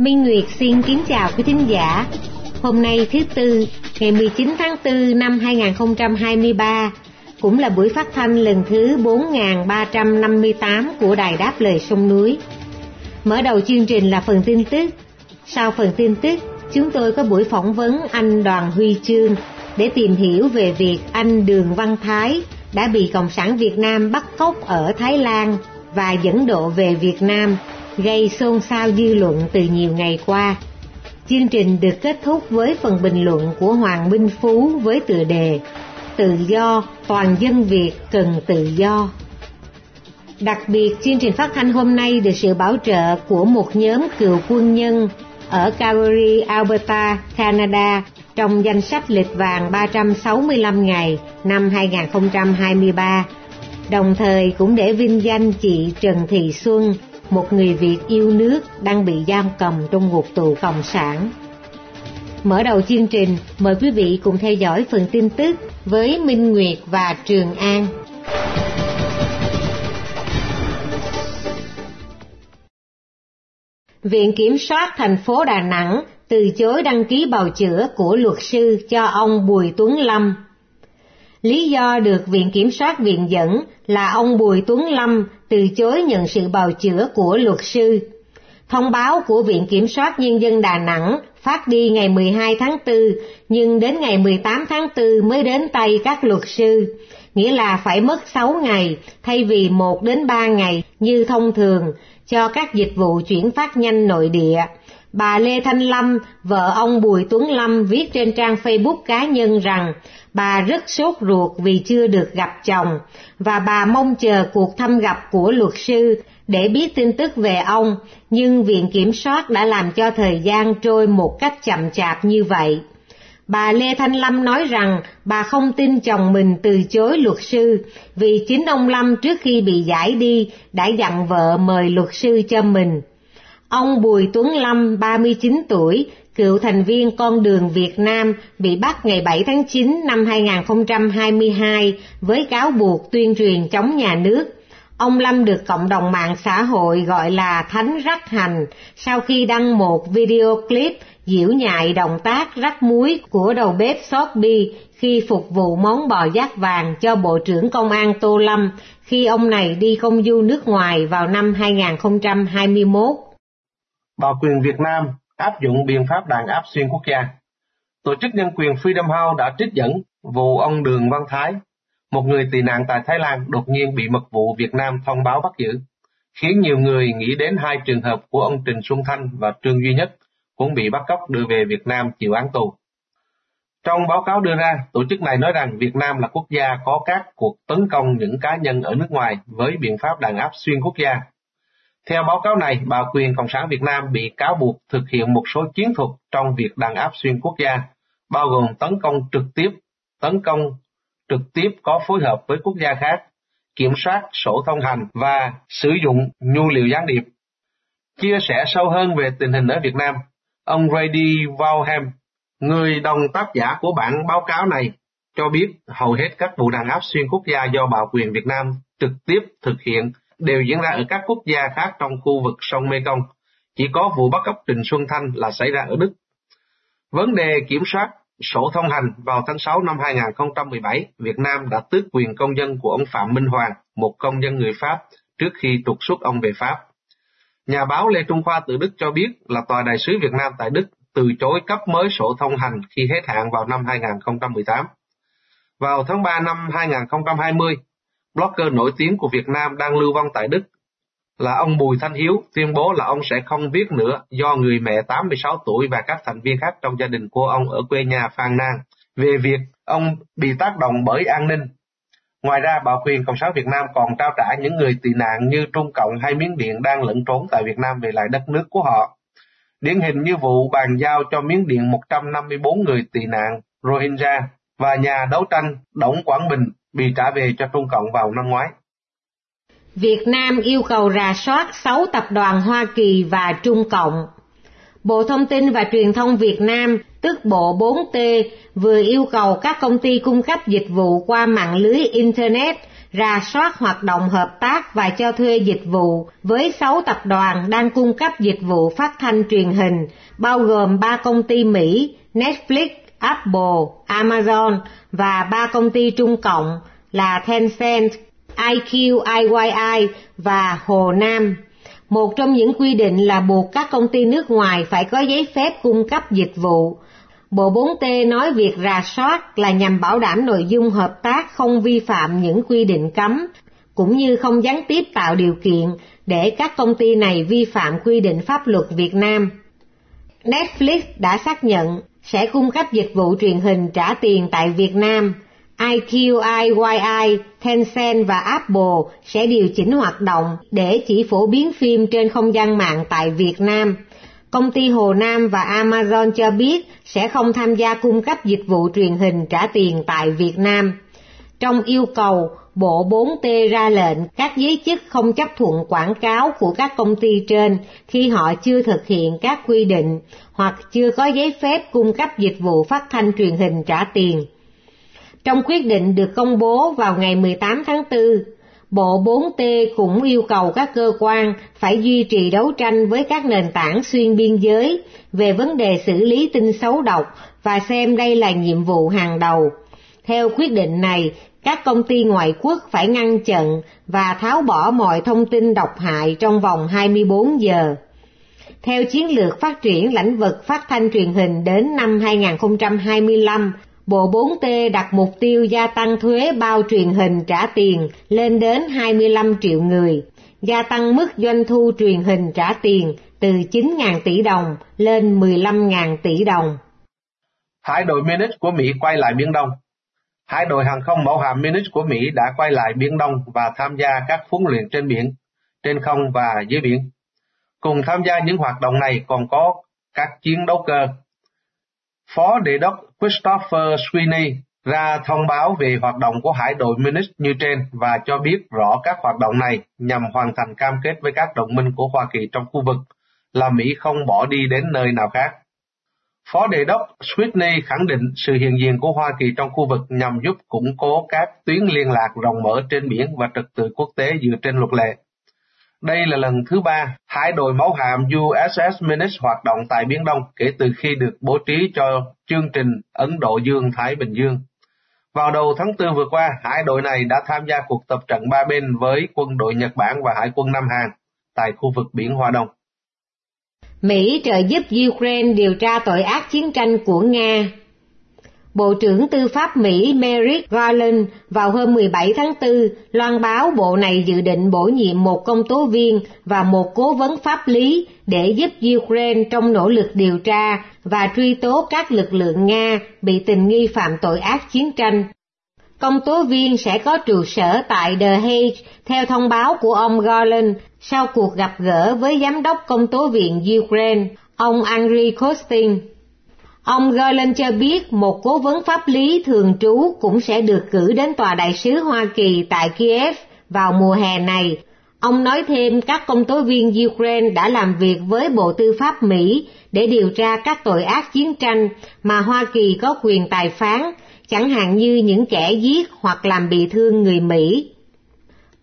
Minh Nguyệt xin kính chào quý thính giả. Hôm nay thứ Tư, ngày 19 tháng 4 năm 2023, cũng là buổi phát thanh lần thứ 4358 của Đài Đáp Lời Sông Núi. Mở đầu chương trình là phần tin tức. Sau phần tin tức, chúng tôi có buổi phỏng vấn anh Đoàn Huy Chương để tìm hiểu về việc anh Đường Văn Thái đã bị Cộng sản Việt Nam bắt cóc ở Thái Lan và dẫn độ về Việt Nam gây xôn xao dư luận từ nhiều ngày qua. Chương trình được kết thúc với phần bình luận của Hoàng Minh Phú với tựa đề Tự do, toàn dân Việt cần tự do. Đặc biệt, chương trình phát thanh hôm nay được sự bảo trợ của một nhóm cựu quân nhân ở Calgary, Alberta, Canada trong danh sách lịch vàng 365 ngày năm 2023, đồng thời cũng để vinh danh chị Trần Thị Xuân, một người Việt yêu nước đang bị giam cầm trong ngục tù cộng sản. Mở đầu chương trình, mời quý vị cùng theo dõi phần tin tức với Minh Nguyệt và Trường An. Viện Kiểm soát thành phố Đà Nẵng từ chối đăng ký bào chữa của luật sư cho ông Bùi Tuấn Lâm. Lý do được Viện Kiểm soát viện dẫn là ông Bùi Tuấn Lâm từ chối nhận sự bào chữa của luật sư. Thông báo của Viện Kiểm soát Nhân dân Đà Nẵng phát đi ngày 12 tháng 4, nhưng đến ngày 18 tháng 4 mới đến tay các luật sư, nghĩa là phải mất 6 ngày thay vì 1 đến 3 ngày như thông thường cho các dịch vụ chuyển phát nhanh nội địa. Bà Lê Thanh Lâm, vợ ông Bùi Tuấn Lâm viết trên trang Facebook cá nhân rằng bà rất sốt ruột vì chưa được gặp chồng và bà mong chờ cuộc thăm gặp của luật sư để biết tin tức về ông, nhưng Viện Kiểm soát đã làm cho thời gian trôi một cách chậm chạp như vậy. Bà Lê Thanh Lâm nói rằng bà không tin chồng mình từ chối luật sư vì chính ông Lâm trước khi bị giải đi đã dặn vợ mời luật sư cho mình. Ông Bùi Tuấn Lâm, 39 tuổi, cựu thành viên con đường Việt Nam bị bắt ngày 7 tháng 9 năm 2022 với cáo buộc tuyên truyền chống nhà nước. Ông Lâm được cộng đồng mạng xã hội gọi là Thánh Rắc Hành sau khi đăng một video clip diễu nhại động tác rắc muối của đầu bếp Shopee khi phục vụ món bò giác vàng cho Bộ trưởng Công an Tô Lâm khi ông này đi công du nước ngoài vào năm 2021. Bảo quyền Việt Nam áp dụng biện pháp đàn áp xuyên quốc gia. Tổ chức nhân quyền Freedom House đã trích dẫn vụ ông Đường Văn Thái, một người tị nạn tại Thái Lan đột nhiên bị mật vụ Việt Nam thông báo bắt giữ, khiến nhiều người nghĩ đến hai trường hợp của ông Trình Xuân Thanh và Trương Duy Nhất cũng bị bắt cóc đưa về Việt Nam chịu án tù. Trong báo cáo đưa ra, tổ chức này nói rằng Việt Nam là quốc gia có các cuộc tấn công những cá nhân ở nước ngoài với biện pháp đàn áp xuyên quốc gia theo báo cáo này, bà quyền Cộng sản Việt Nam bị cáo buộc thực hiện một số chiến thuật trong việc đàn áp xuyên quốc gia, bao gồm tấn công trực tiếp, tấn công trực tiếp có phối hợp với quốc gia khác, kiểm soát sổ thông hành và sử dụng nhu liệu gián điệp. Chia sẻ sâu hơn về tình hình ở Việt Nam, ông Brady Valham, người đồng tác giả của bản báo cáo này, cho biết hầu hết các vụ đàn áp xuyên quốc gia do bạo quyền Việt Nam trực tiếp thực hiện đều diễn ra ở các quốc gia khác trong khu vực sông Mekong. Chỉ có vụ bắt cóc Trịnh Xuân Thanh là xảy ra ở Đức. Vấn đề kiểm soát sổ thông hành vào tháng 6 năm 2017, Việt Nam đã tước quyền công dân của ông Phạm Minh Hoàng, một công dân người Pháp, trước khi trục xuất ông về Pháp. Nhà báo Lê Trung Khoa từ Đức cho biết là Tòa đại sứ Việt Nam tại Đức từ chối cấp mới sổ thông hành khi hết hạn vào năm 2018. Vào tháng 3 năm 2020, blogger nổi tiếng của Việt Nam đang lưu vong tại Đức là ông Bùi Thanh Hiếu tuyên bố là ông sẽ không viết nữa do người mẹ 86 tuổi và các thành viên khác trong gia đình của ông ở quê nhà phàn nàn về việc ông bị tác động bởi an ninh. Ngoài ra, Bảo quyền Cộng sản Việt Nam còn trao trả những người tị nạn như Trung Cộng hay Miến Điện đang lẫn trốn tại Việt Nam về lại đất nước của họ. Điển hình như vụ bàn giao cho Miến Điện 154 người tị nạn Rohingya và nhà đấu tranh Đổng Quảng Bình bị trả về cho Trung Cộng vào năm ngoái. Việt Nam yêu cầu rà soát 6 tập đoàn Hoa Kỳ và Trung Cộng. Bộ Thông tin và Truyền thông Việt Nam, tức Bộ 4T, vừa yêu cầu các công ty cung cấp dịch vụ qua mạng lưới Internet rà soát hoạt động hợp tác và cho thuê dịch vụ với 6 tập đoàn đang cung cấp dịch vụ phát thanh truyền hình, bao gồm 3 công ty Mỹ, Netflix, Apple, Amazon và ba công ty Trung Cộng là Tencent, IQ, IYI và Hồ Nam. Một trong những quy định là buộc các công ty nước ngoài phải có giấy phép cung cấp dịch vụ. Bộ 4T nói việc rà soát là nhằm bảo đảm nội dung hợp tác không vi phạm những quy định cấm, cũng như không gián tiếp tạo điều kiện để các công ty này vi phạm quy định pháp luật Việt Nam. Netflix đã xác nhận sẽ cung cấp dịch vụ truyền hình trả tiền tại Việt Nam. IQIYI, Tencent và Apple sẽ điều chỉnh hoạt động để chỉ phổ biến phim trên không gian mạng tại Việt Nam. Công ty Hồ Nam và Amazon cho biết sẽ không tham gia cung cấp dịch vụ truyền hình trả tiền tại Việt Nam. Trong yêu cầu, Bộ 4T ra lệnh các giới chức không chấp thuận quảng cáo của các công ty trên khi họ chưa thực hiện các quy định hoặc chưa có giấy phép cung cấp dịch vụ phát thanh truyền hình trả tiền. Trong quyết định được công bố vào ngày 18 tháng 4, Bộ 4T cũng yêu cầu các cơ quan phải duy trì đấu tranh với các nền tảng xuyên biên giới về vấn đề xử lý tin xấu độc và xem đây là nhiệm vụ hàng đầu. Theo quyết định này, các công ty ngoại quốc phải ngăn chặn và tháo bỏ mọi thông tin độc hại trong vòng 24 giờ. Theo chiến lược phát triển lĩnh vực phát thanh truyền hình đến năm 2025, Bộ 4T đặt mục tiêu gia tăng thuế bao truyền hình trả tiền lên đến 25 triệu người, gia tăng mức doanh thu truyền hình trả tiền từ 9.000 tỷ đồng lên 15.000 tỷ đồng. Hải đội Munich của Mỹ quay lại Biển Đông Hải đội hàng không mẫu hạm Munich của Mỹ đã quay lại Biển Đông và tham gia các huấn luyện trên biển, trên không và dưới biển. Cùng tham gia những hoạt động này còn có các chiến đấu cơ. Phó Đề đốc Christopher Sweeney ra thông báo về hoạt động của hải đội Munich như trên và cho biết rõ các hoạt động này nhằm hoàn thành cam kết với các đồng minh của Hoa Kỳ trong khu vực là Mỹ không bỏ đi đến nơi nào khác. Phó Đề đốc Sweetney khẳng định sự hiện diện của Hoa Kỳ trong khu vực nhằm giúp củng cố các tuyến liên lạc rộng mở trên biển và trật tự quốc tế dựa trên luật lệ. Đây là lần thứ ba hải đội mẫu hạm USS Minutes hoạt động tại Biển Đông kể từ khi được bố trí cho chương trình Ấn Độ Dương-Thái Bình Dương. Vào đầu tháng 4 vừa qua, hải đội này đã tham gia cuộc tập trận ba bên với quân đội Nhật Bản và Hải quân Nam Hàn tại khu vực Biển Hoa Đông. Mỹ trợ giúp Ukraine điều tra tội ác chiến tranh của Nga Bộ trưởng Tư pháp Mỹ Merrick Garland vào hôm 17 tháng 4 loan báo bộ này dự định bổ nhiệm một công tố viên và một cố vấn pháp lý để giúp Ukraine trong nỗ lực điều tra và truy tố các lực lượng Nga bị tình nghi phạm tội ác chiến tranh. Công tố viên sẽ có trụ sở tại The Hague theo thông báo của ông Garland sau cuộc gặp gỡ với giám đốc công tố viện Ukraine, ông Andriy Kostin. Ông Garland cho biết một cố vấn pháp lý thường trú cũng sẽ được cử đến tòa đại sứ Hoa Kỳ tại Kiev vào mùa hè này. Ông nói thêm các công tố viên Ukraine đã làm việc với Bộ Tư pháp Mỹ để điều tra các tội ác chiến tranh mà Hoa Kỳ có quyền tài phán, chẳng hạn như những kẻ giết hoặc làm bị thương người Mỹ.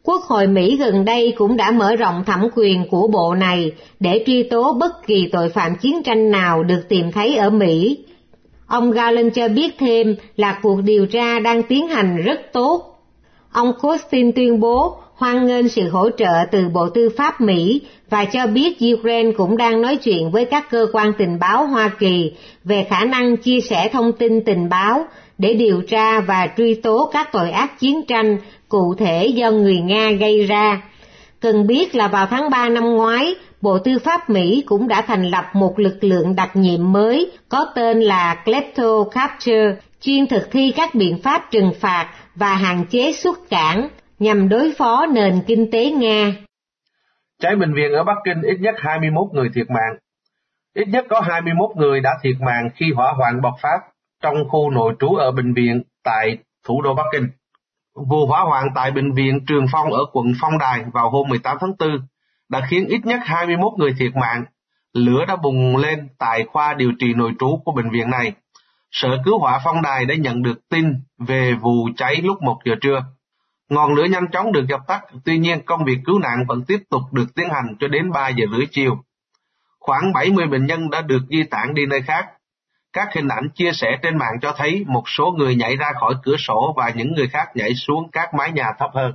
Quốc hội Mỹ gần đây cũng đã mở rộng thẩm quyền của bộ này để truy tố bất kỳ tội phạm chiến tranh nào được tìm thấy ở Mỹ. Ông Garland cho biết thêm là cuộc điều tra đang tiến hành rất tốt. Ông Costin tuyên bố hoan nghênh sự hỗ trợ từ Bộ Tư pháp Mỹ và cho biết Ukraine cũng đang nói chuyện với các cơ quan tình báo Hoa Kỳ về khả năng chia sẻ thông tin tình báo để điều tra và truy tố các tội ác chiến tranh cụ thể do người Nga gây ra. Cần biết là vào tháng 3 năm ngoái, Bộ Tư pháp Mỹ cũng đã thành lập một lực lượng đặc nhiệm mới có tên là Klepto Capture chuyên thực thi các biện pháp trừng phạt và hạn chế xuất cảng nhằm đối phó nền kinh tế Nga. Cháy bệnh viện ở Bắc Kinh ít nhất 21 người thiệt mạng. Ít nhất có 21 người đã thiệt mạng khi hỏa hoạn bộc phát trong khu nội trú ở bệnh viện tại thủ đô Bắc Kinh. Vụ hỏa hoạn tại bệnh viện Trường Phong ở quận Phong Đài vào hôm 18 tháng 4 đã khiến ít nhất 21 người thiệt mạng. Lửa đã bùng lên tại khoa điều trị nội trú của bệnh viện này. Sở cứu hỏa Phong Đài đã nhận được tin về vụ cháy lúc 1 giờ trưa. Ngọn lửa nhanh chóng được dập tắt, tuy nhiên công việc cứu nạn vẫn tiếp tục được tiến hành cho đến 3 giờ rưỡi chiều. Khoảng 70 bệnh nhân đã được di tản đi nơi khác. Các hình ảnh chia sẻ trên mạng cho thấy một số người nhảy ra khỏi cửa sổ và những người khác nhảy xuống các mái nhà thấp hơn.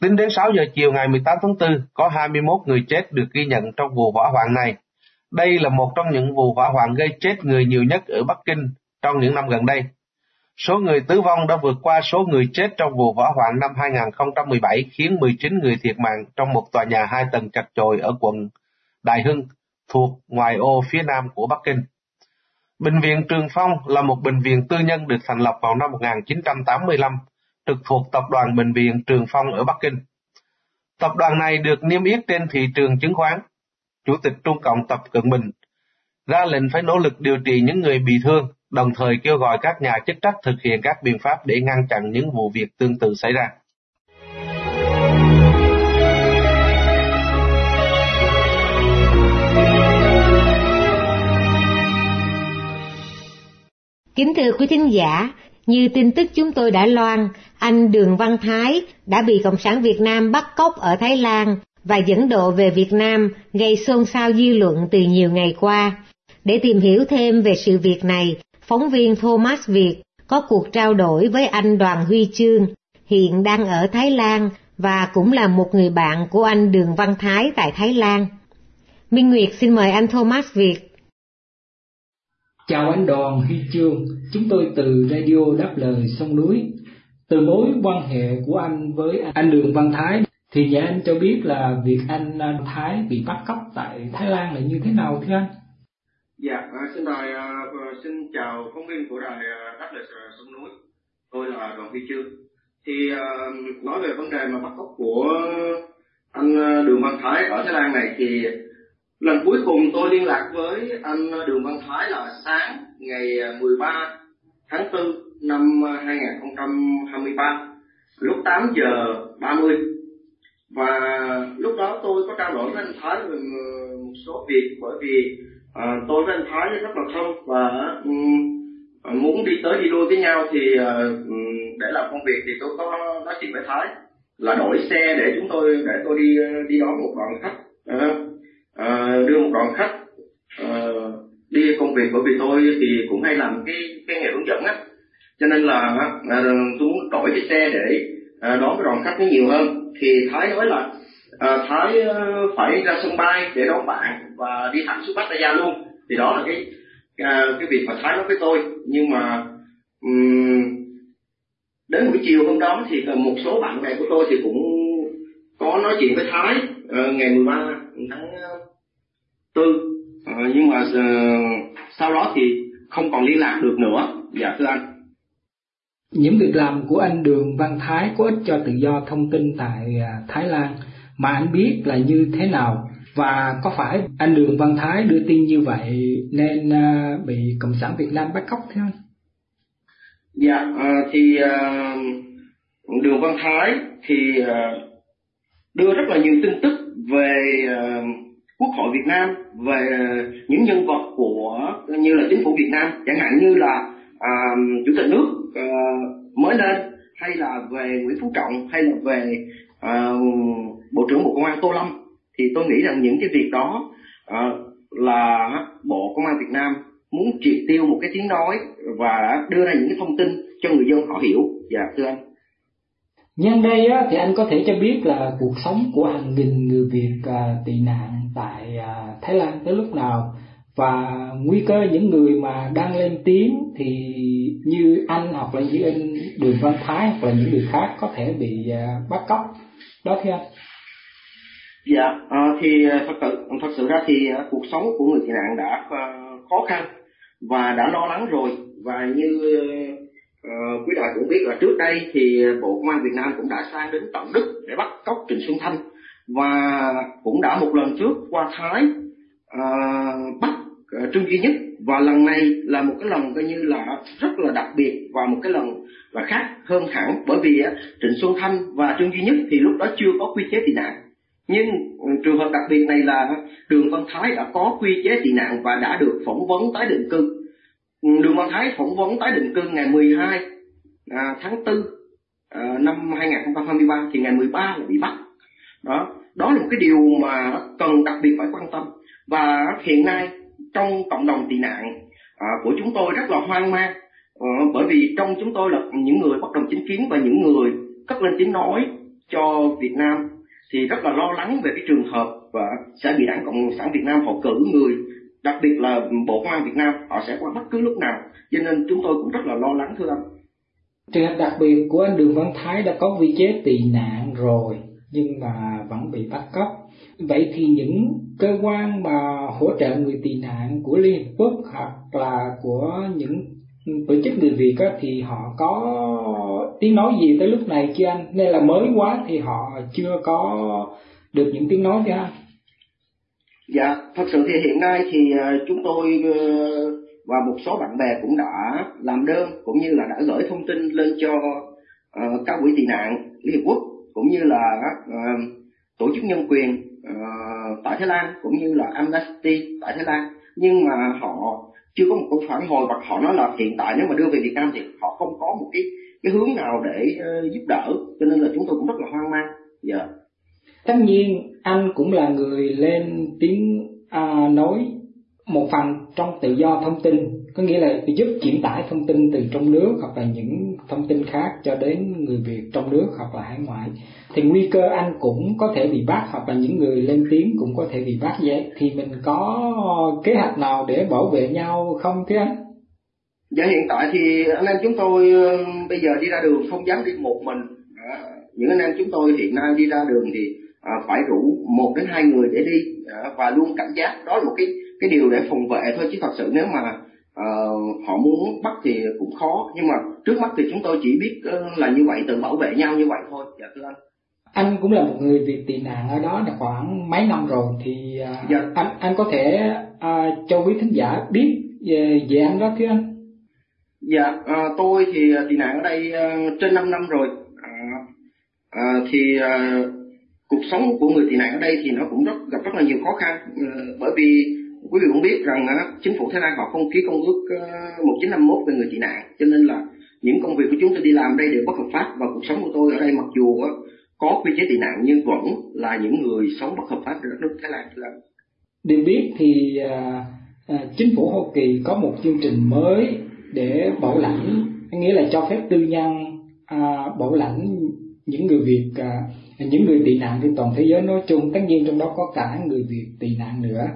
Tính đến 6 giờ chiều ngày 18 tháng 4, có 21 người chết được ghi nhận trong vụ hỏa hoạn này. Đây là một trong những vụ hỏa hoạn gây chết người nhiều nhất ở Bắc Kinh trong những năm gần đây. Số người tử vong đã vượt qua số người chết trong vụ hỏa hoạn năm 2017 khiến 19 người thiệt mạng trong một tòa nhà hai tầng chặt chội ở quận Đại Hưng thuộc ngoài ô phía nam của Bắc Kinh. Bệnh viện Trường Phong là một bệnh viện tư nhân được thành lập vào năm 1985, trực thuộc Tập đoàn Bệnh viện Trường Phong ở Bắc Kinh. Tập đoàn này được niêm yết trên thị trường chứng khoán. Chủ tịch Trung Cộng Tập Cận Bình ra lệnh phải nỗ lực điều trị những người bị thương, đồng thời kêu gọi các nhà chức trách thực hiện các biện pháp để ngăn chặn những vụ việc tương tự xảy ra. Kính thưa quý thính giả, như tin tức chúng tôi đã loan, anh Đường Văn Thái đã bị Cộng sản Việt Nam bắt cóc ở Thái Lan và dẫn độ về Việt Nam gây xôn xao dư luận từ nhiều ngày qua. Để tìm hiểu thêm về sự việc này, phóng viên Thomas Việt có cuộc trao đổi với anh Đoàn Huy Chương, hiện đang ở Thái Lan và cũng là một người bạn của anh Đường Văn Thái tại Thái Lan. Minh Nguyệt xin mời anh Thomas Việt. Chào anh Đoàn Huy Chương, chúng tôi từ Radio Đáp Lời Sông Núi. Từ mối quan hệ của anh với anh Đường Văn Thái, thì nhà anh cho biết là việc anh à, Thái bị bắt cóc tại Thái Lan là như thế nào thưa anh? Dạ, à, xin đài à, xin chào phóng viên của đài Đáp Lời Sông Núi. Tôi là Đoàn Huy Chương. Thì nói về vấn đề mà bắt cóc của anh Đường Văn Thái ở Thái Lan này thì Lần cuối cùng tôi liên lạc với anh ờ, Đường Văn Thái là sáng ngày ờ, 13 tháng 4 năm ờ, 2023 lúc 8 giờ 30 và lúc đó tôi có trao đổi với anh Thái về một số việc bởi vì à, tôi với anh Thái rất là thân và um, muốn đi tới đi lui với nhau thì uh, để làm công việc thì tôi có nói chuyện với Thái là đổi xe để chúng tôi để tôi đi đi đón một đoàn khách uh, à, đưa một đoàn khách à, đi công việc bởi vì tôi thì cũng hay làm cái cái nghề hướng dẫn á. Cho nên là à, tôi muốn đổi cái xe để à, đón cái đoàn khách nó nhiều hơn. Thì thái nói là à, thái phải ra sân bay để đón bạn và đi thẳng xuống pattaya luôn. Thì đó là cái à, cái việc mà thái nói với tôi. Nhưng mà um, đến buổi chiều hôm đó thì một số bạn bè của tôi thì cũng có nói chuyện với thái uh, ngày 13 tháng tư. À, nhưng mà uh, sau đó thì không còn liên lạc được nữa. Dạ thưa anh. Những việc làm của anh Đường Văn Thái có ích cho tự do thông tin tại à, Thái Lan mà anh biết là như thế nào và có phải anh Đường Văn Thái đưa tin như vậy nên uh, bị Cộng sản Việt Nam bắt cóc thế không? Dạ uh, thì uh, Đường Văn Thái thì đưa rất là nhiều tin tức về ờ, Quốc hội Việt Nam về những nhân vật của như là chính phủ Việt Nam chẳng hạn như là à, chủ tịch nước à, mới lên hay là về Nguyễn Phú Trọng hay là về à, bộ trưởng bộ công an Tô Lâm thì tôi nghĩ rằng những cái việc đó à, là bộ công an Việt Nam muốn triệt tiêu một cái tiếng nói và đưa ra những cái thông tin cho người dân họ hiểu. Dạ thưa anh. Nhân đây á, thì anh có thể cho biết là cuộc sống của hàng nghìn người Việt à, tị nạn tại à, Thái Lan tới lúc nào? Và nguy cơ những người mà đang lên tiếng thì như anh hoặc là như anh Đường Văn Thái hoặc là những người khác có thể bị à, bắt cóc. Đó thưa anh. Dạ à, thì à, thật sự thật sự ra thì à, cuộc sống của người tị nạn đã à, khó khăn và đã lo lắng rồi. Và như Ờ, quý đại cũng biết là trước đây thì bộ công an Việt Nam cũng đã sang đến tận Đức để bắt cóc Trịnh Xuân Thanh và cũng đã một lần trước qua Thái uh, bắt uh, Trương Duy Nhất. Và lần này là một cái lần coi như là rất là đặc biệt và một cái lần là khác hơn hẳn. Bởi vì uh, Trịnh Xuân Thanh và Trương Duy Nhất thì lúc đó chưa có quy chế tị nạn. Nhưng ừ, trường hợp đặc biệt này là Đường Văn Thái đã có quy chế tị nạn và đã được phỏng vấn tái định cư. Ừ, Đường Văn Thái phỏng vấn tái định cư ngày 12 à, tháng 4 à, năm 2023 thì ngày 13 là bị bắt. Đó đó là một cái điều mà cần đặc biệt phải quan tâm. Và hiện nay trong cộng đồng tị nạn à, của chúng tôi rất là hoang mang à, bởi vì trong chúng tôi là những người bất đồng chính kiến và những người cất lên tiếng nói cho Việt Nam thì rất là lo lắng về cái trường hợp và sẽ bị đảng cộng sản Việt Nam họ cử người đặc biệt là bộ công an Việt Nam họ sẽ qua bất cứ lúc nào. Cho nên chúng tôi cũng rất là lo lắng thưa anh trường hợp đặc biệt của anh Đường Văn Thái đã có vi chế tị nạn rồi nhưng mà vẫn bị bắt cóc. Vậy thì những cơ quan mà hỗ trợ người tị nạn của Liên Hợp Quốc hoặc là của những tổ chức người Việt á, thì họ có tiếng nói gì tới lúc này chưa anh? Nên là mới quá thì họ chưa có được những tiếng nói chưa anh dạ thật sự thì hiện nay thì ờ, chúng tôi ờ, và một số bạn bè cũng đã làm đơn cũng như là đã gửi thông tin lên cho uh, các quỹ tị nạn Liên Hiệp Quốc cũng như là các uh, tổ chức nhân quyền uh, tại Thái Lan cũng như là Amnesty tại Thái Lan. Nhưng mà họ chưa có một câu phản hồi và họ nói là hiện tại nếu mà đưa về Việt Nam thì họ không có một cái cái hướng nào để uh, giúp đỡ. Cho nên là chúng tôi cũng rất là hoang mang. Dạ. yeah tất nhiên anh cũng là người lên tiếng à, nói một phần trong tự do thông tin. Có nghĩa là giúp chuyển tải thông tin từ trong nước hoặc là những thông tin khác cho đến người Việt trong nước hoặc là hải ngoại. Thì nguy cơ anh cũng có thể bị bắt hoặc là những người lên tiếng cũng có thể bị bắt vậy. Thì mình có kế hoạch nào để bảo vệ nhau không thế anh? Dạ hiện tại thì anh em chúng tôi bây giờ đi ra đường không dám đi một mình. Những anh em chúng tôi hiện nay đi ra đường thì à, phải rủ một đến hai người để đi và luôn cảnh giác. Đó là một cái cái điều để phòng vệ thôi chứ thật sự nếu mà uh, họ muốn bắt thì cũng khó. Nhưng mà trước mắt thì chúng tôi chỉ biết là như vậy tự bảo vệ nhau như vậy thôi. Dạ thưa anh. Anh cũng là một người Việt tị nạn ở đó là khoảng mấy năm rồi thì uh, dạ. anh anh có thể uh, cho quý thính giả biết về, về anh đó thưa anh? Dạ uh, tôi thì tị nạn ở đây uh, trên 5 năm rồi. Uh, uh, thì uh, cuộc sống của người tị nạn ở đây thì nó cũng rất gặp rất là nhiều khó khăn. Ờ, bởi vì quý vị cũng biết rằng chính phủ Thái Lan họ không ký công ước ờ, 1951 về người tị nạn. Cho nên là những công việc của chúng tôi đi làm đây đều bất hợp pháp và cuộc sống của tôi ở đây mặc dù có quy chế tị nạn nhưng vẫn là những người sống bất hợp pháp ở đất nước Thái Lan. Được biết thì à, à, chính phủ Hoa Kỳ có một chương trình mới để bảo lãnh, nghĩa là cho phép tư nhân à, bảo lãnh những người Việt à, những người tị nạn trên toàn thế giới nói chung tất nhiên trong đó có cả người Việt tị nạn nữa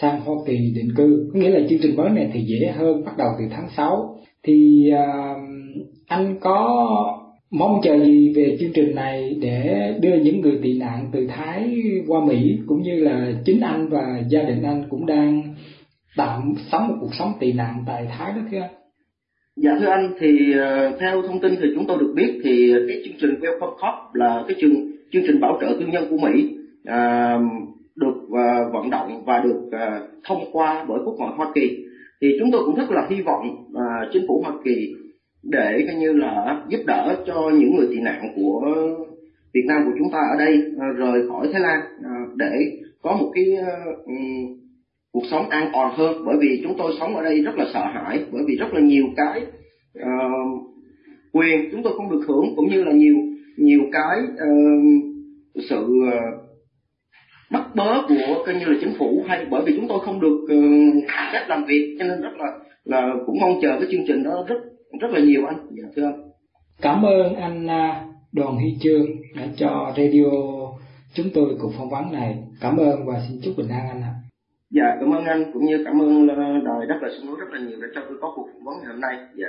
sang Hoa Kỳ định cư có nghĩa là chương trình mới này thì dễ hơn bắt đầu từ tháng 6 thì uh, anh có mong chờ gì về chương trình này để đưa những người tị nạn từ Thái qua Mỹ cũng như là chính anh và gia đình anh cũng đang tạm sống một cuộc sống tị nạn tại Thái đó thưa anh? Dạ thưa anh thì ờ, theo thông tin thì chúng tôi được biết thì cái chương trình Welcome Cup là cái chương chương trình bảo trợ tư nhân của Mỹ à, được à, vận động và được à, thông qua bởi quốc hội Hoa Kỳ. Thì chúng tôi cũng rất là hy vọng à, chính phủ Hoa Kỳ để coi như là giúp đỡ cho những người tị nạn của Việt Nam của chúng ta ở đây à, rời khỏi Thái Lan à, để có một cái à, um, cuộc sống an toàn hơn. Bởi vì chúng tôi sống ở đây rất là sợ hãi bởi vì rất là nhiều cái uh, quyền chúng tôi không được hưởng cũng như là nhiều nhiều cái uh, sự uh, bắt bớ của coi như là chính phủ hay bởi vì chúng tôi không được uh, phép làm việc cho nên rất là là cũng mong chờ cái chương trình đó rất rất là nhiều anh. Dạ thưa anh. Cảm ơn anh à, đoàn huy chương đã cho radio chúng tôi cuộc phỏng vấn này. Cảm ơn và xin chúc bình an anh ạ. Dạ cảm ơn anh cũng như cảm ơn đài đất là sông rất là nhiều đã cho tôi có cuộc phỏng vấn ngày hôm nay. Dạ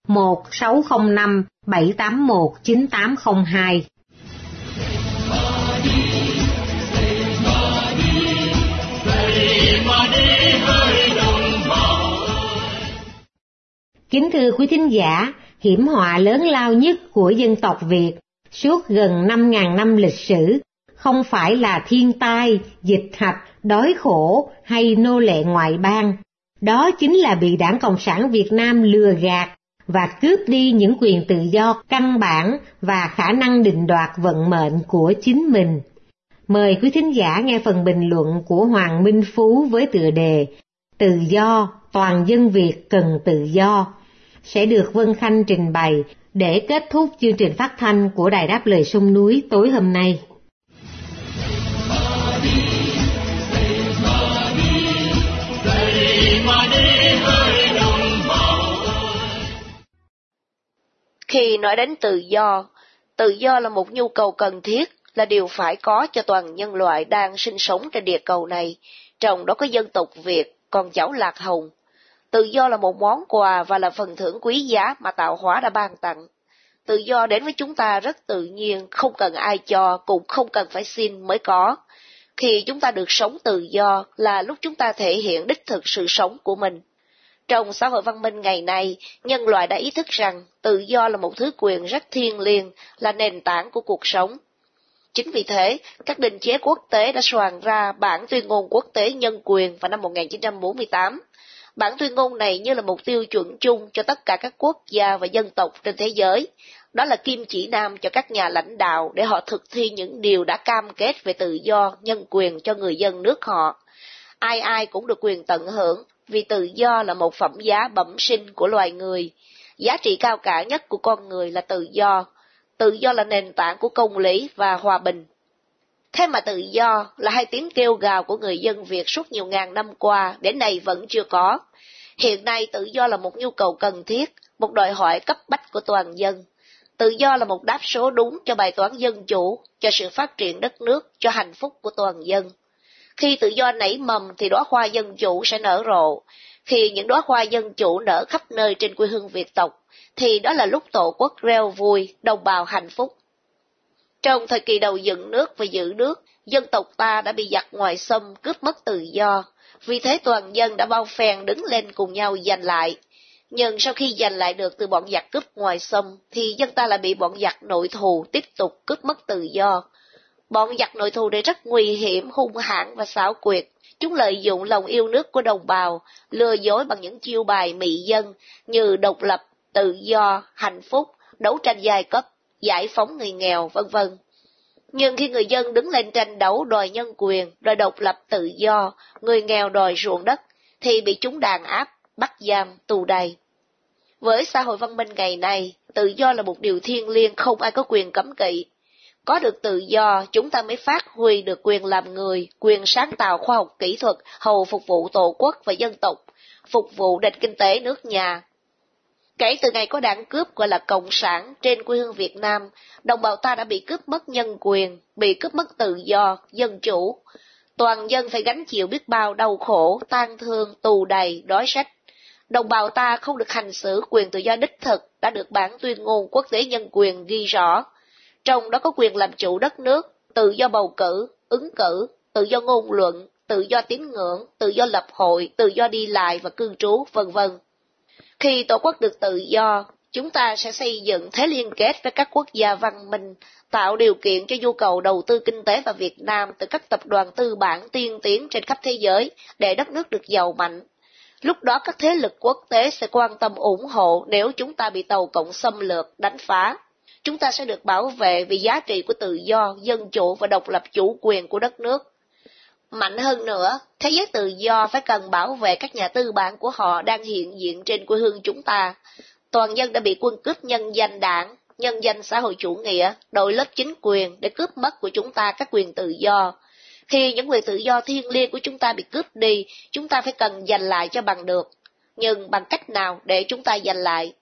1605 781 9802. Kính thưa quý thính giả, hiểm họa lớn lao nhất của dân tộc Việt suốt gần 5.000 năm lịch sử không phải là thiên tai, dịch hạch, đói khổ hay nô lệ ngoại bang. Đó chính là bị đảng Cộng sản Việt Nam lừa gạt và cướp đi những quyền tự do căn bản và khả năng định đoạt vận mệnh của chính mình. Mời quý thính giả nghe phần bình luận của Hoàng Minh Phú với tựa đề Tự do, toàn dân Việt cần tự do, sẽ được Vân Khanh trình bày để kết thúc chương trình phát thanh của Đài Đáp Lời Sông Núi tối hôm nay. Khi nói đến tự do, tự do là một nhu cầu cần thiết, là điều phải có cho toàn nhân loại đang sinh sống trên địa cầu này, trong đó có dân tộc Việt, con cháu Lạc Hồng. Tự do là một món quà và là phần thưởng quý giá mà tạo hóa đã ban tặng. Tự do đến với chúng ta rất tự nhiên, không cần ai cho, cũng không cần phải xin mới có. Khi chúng ta được sống tự do là lúc chúng ta thể hiện đích thực sự sống của mình. Trong xã hội văn minh ngày nay, nhân loại đã ý thức rằng tự do là một thứ quyền rất thiêng liêng, là nền tảng của cuộc sống. Chính vì thế, các định chế quốc tế đã soạn ra bản tuyên ngôn quốc tế nhân quyền vào năm 1948. Bản tuyên ngôn này như là một tiêu chuẩn chung cho tất cả các quốc gia và dân tộc trên thế giới. Đó là kim chỉ nam cho các nhà lãnh đạo để họ thực thi những điều đã cam kết về tự do, nhân quyền cho người dân nước họ. Ai ai cũng được quyền tận hưởng, vì tự do là một phẩm giá bẩm sinh của loài người. Giá trị cao cả nhất của con người là tự do. Tự do là nền tảng của công lý và hòa bình. Thế mà tự do là hai tiếng kêu gào của người dân Việt suốt nhiều ngàn năm qua, đến nay vẫn chưa có. Hiện nay tự do là một nhu cầu cần thiết, một đòi hỏi cấp bách của toàn dân. Tự do là một đáp số đúng cho bài toán dân chủ, cho sự phát triển đất nước, cho hạnh phúc của toàn dân. Khi tự do nảy mầm thì đóa hoa dân chủ sẽ nở rộ. Khi những đóa hoa dân chủ nở khắp nơi trên quê hương Việt tộc, thì đó là lúc tổ quốc reo vui, đồng bào hạnh phúc. Trong thời kỳ đầu dựng nước và giữ nước, dân tộc ta đã bị giặc ngoài xâm cướp mất tự do, vì thế toàn dân đã bao phen đứng lên cùng nhau giành lại. Nhưng sau khi giành lại được từ bọn giặc cướp ngoài xâm, thì dân ta lại bị bọn giặc nội thù tiếp tục cướp mất tự do. Bọn giặc nội thù này rất nguy hiểm, hung hãn và xảo quyệt. Chúng lợi dụng lòng yêu nước của đồng bào, lừa dối bằng những chiêu bài mị dân như độc lập, tự do, hạnh phúc, đấu tranh giai cấp, giải phóng người nghèo, vân vân. Nhưng khi người dân đứng lên tranh đấu đòi nhân quyền, đòi độc lập tự do, người nghèo đòi ruộng đất, thì bị chúng đàn áp, bắt giam, tù đầy. Với xã hội văn minh ngày nay, tự do là một điều thiêng liêng không ai có quyền cấm kỵ. Có được tự do, chúng ta mới phát huy được quyền làm người, quyền sáng tạo khoa học kỹ thuật, hầu phục vụ tổ quốc và dân tộc, phục vụ nền kinh tế nước nhà, Kể từ ngày có đảng cướp gọi là Cộng sản trên quê hương Việt Nam, đồng bào ta đã bị cướp mất nhân quyền, bị cướp mất tự do, dân chủ. Toàn dân phải gánh chịu biết bao đau khổ, tan thương, tù đầy, đói sách. Đồng bào ta không được hành xử quyền tự do đích thực đã được bản tuyên ngôn quốc tế nhân quyền ghi rõ. Trong đó có quyền làm chủ đất nước, tự do bầu cử, ứng cử, tự do ngôn luận, tự do tín ngưỡng, tự do lập hội, tự do đi lại và cư trú, vân vân. Khi Tổ quốc được tự do, chúng ta sẽ xây dựng thế liên kết với các quốc gia văn minh, tạo điều kiện cho nhu cầu đầu tư kinh tế vào Việt Nam từ các tập đoàn tư bản tiên tiến trên khắp thế giới để đất nước được giàu mạnh. Lúc đó các thế lực quốc tế sẽ quan tâm ủng hộ nếu chúng ta bị tàu cộng xâm lược, đánh phá. Chúng ta sẽ được bảo vệ vì giá trị của tự do, dân chủ và độc lập chủ quyền của đất nước. Mạnh hơn nữa, thế giới tự do phải cần bảo vệ các nhà tư bản của họ đang hiện diện trên quê hương chúng ta. Toàn dân đã bị quân cướp nhân danh đảng, nhân danh xã hội chủ nghĩa, đội lớp chính quyền để cướp mất của chúng ta các quyền tự do. Khi những quyền tự do thiêng liêng của chúng ta bị cướp đi, chúng ta phải cần giành lại cho bằng được. Nhưng bằng cách nào để chúng ta giành lại?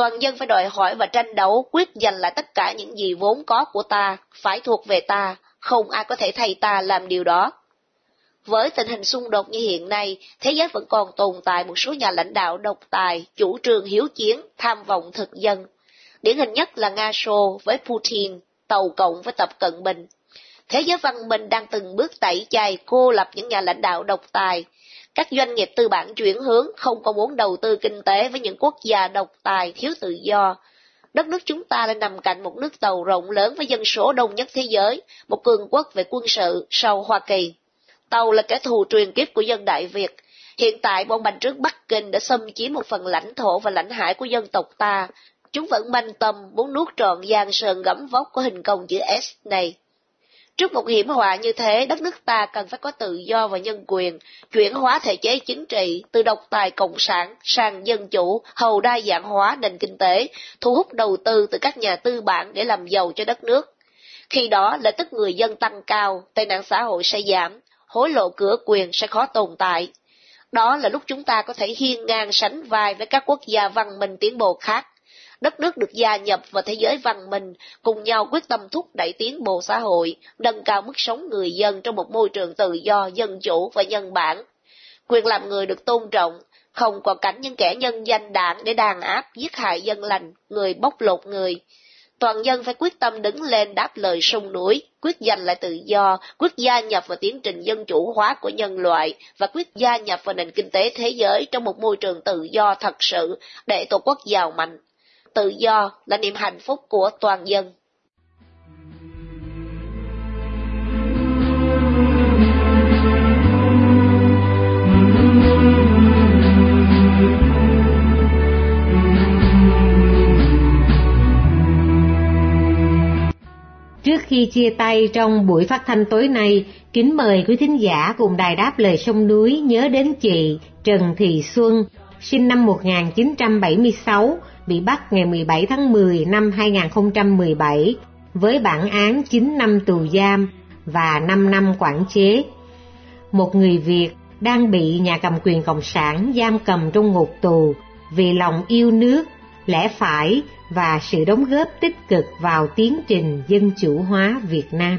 Toàn dân phải đòi hỏi và tranh đấu quyết giành lại tất cả những gì vốn có của ta, phải thuộc về ta, không ai có thể thay ta làm điều đó. Với tình hình xung đột như hiện nay, thế giới vẫn còn tồn tại một số nhà lãnh đạo độc tài, chủ trương hiếu chiến, tham vọng thực dân. Điển hình nhất là Nga Xô với Putin, Tàu Cộng với Tập Cận Bình. Thế giới văn minh đang từng bước tẩy chay cô lập những nhà lãnh đạo độc tài. Các doanh nghiệp tư bản chuyển hướng không có muốn đầu tư kinh tế với những quốc gia độc tài, thiếu tự do. Đất nước chúng ta đang nằm cạnh một nước tàu rộng lớn với dân số đông nhất thế giới, một cường quốc về quân sự sau Hoa Kỳ. Tàu là kẻ thù truyền kiếp của dân Đại Việt. Hiện tại bọn bành trướng Bắc Kinh đã xâm chiếm một phần lãnh thổ và lãnh hải của dân tộc ta. Chúng vẫn manh tâm muốn nuốt trọn giang sơn gẫm vóc của hình cầu chữ S này. Trước một hiểm họa như thế, đất nước ta cần phải có tự do và nhân quyền, chuyển hóa thể chế chính trị từ độc tài cộng sản sang dân chủ, hầu đa dạng hóa nền kinh tế, thu hút đầu tư từ các nhà tư bản để làm giàu cho đất nước. Khi đó, lợi tức người dân tăng cao, tệ nạn xã hội sẽ giảm, hối lộ cửa quyền sẽ khó tồn tại. Đó là lúc chúng ta có thể hiên ngang sánh vai với các quốc gia văn minh tiến bộ khác. Đất nước được gia nhập vào thế giới văn minh, cùng nhau quyết tâm thúc đẩy tiến bộ xã hội, nâng cao mức sống người dân trong một môi trường tự do, dân chủ và nhân bản. Quyền làm người được tôn trọng, không còn cảnh những kẻ nhân danh đảng để đàn áp, giết hại dân lành, người bóc lột người toàn dân phải quyết tâm đứng lên đáp lời sông núi, quyết giành lại tự do, quyết gia nhập vào tiến trình dân chủ hóa của nhân loại và quyết gia nhập vào nền kinh tế thế giới trong một môi trường tự do thật sự để tổ quốc giàu mạnh. Tự do là niềm hạnh phúc của toàn dân. Trước khi chia tay trong buổi phát thanh tối nay, kính mời quý thính giả cùng đài đáp lời sông núi nhớ đến chị Trần Thị Xuân, sinh năm 1976, bị bắt ngày 17 tháng 10 năm 2017 với bản án 9 năm tù giam và 5 năm quản chế. Một người Việt đang bị nhà cầm quyền Cộng sản giam cầm trong ngục tù vì lòng yêu nước, lẽ phải và sự đóng góp tích cực vào tiến trình dân chủ hóa Việt Nam.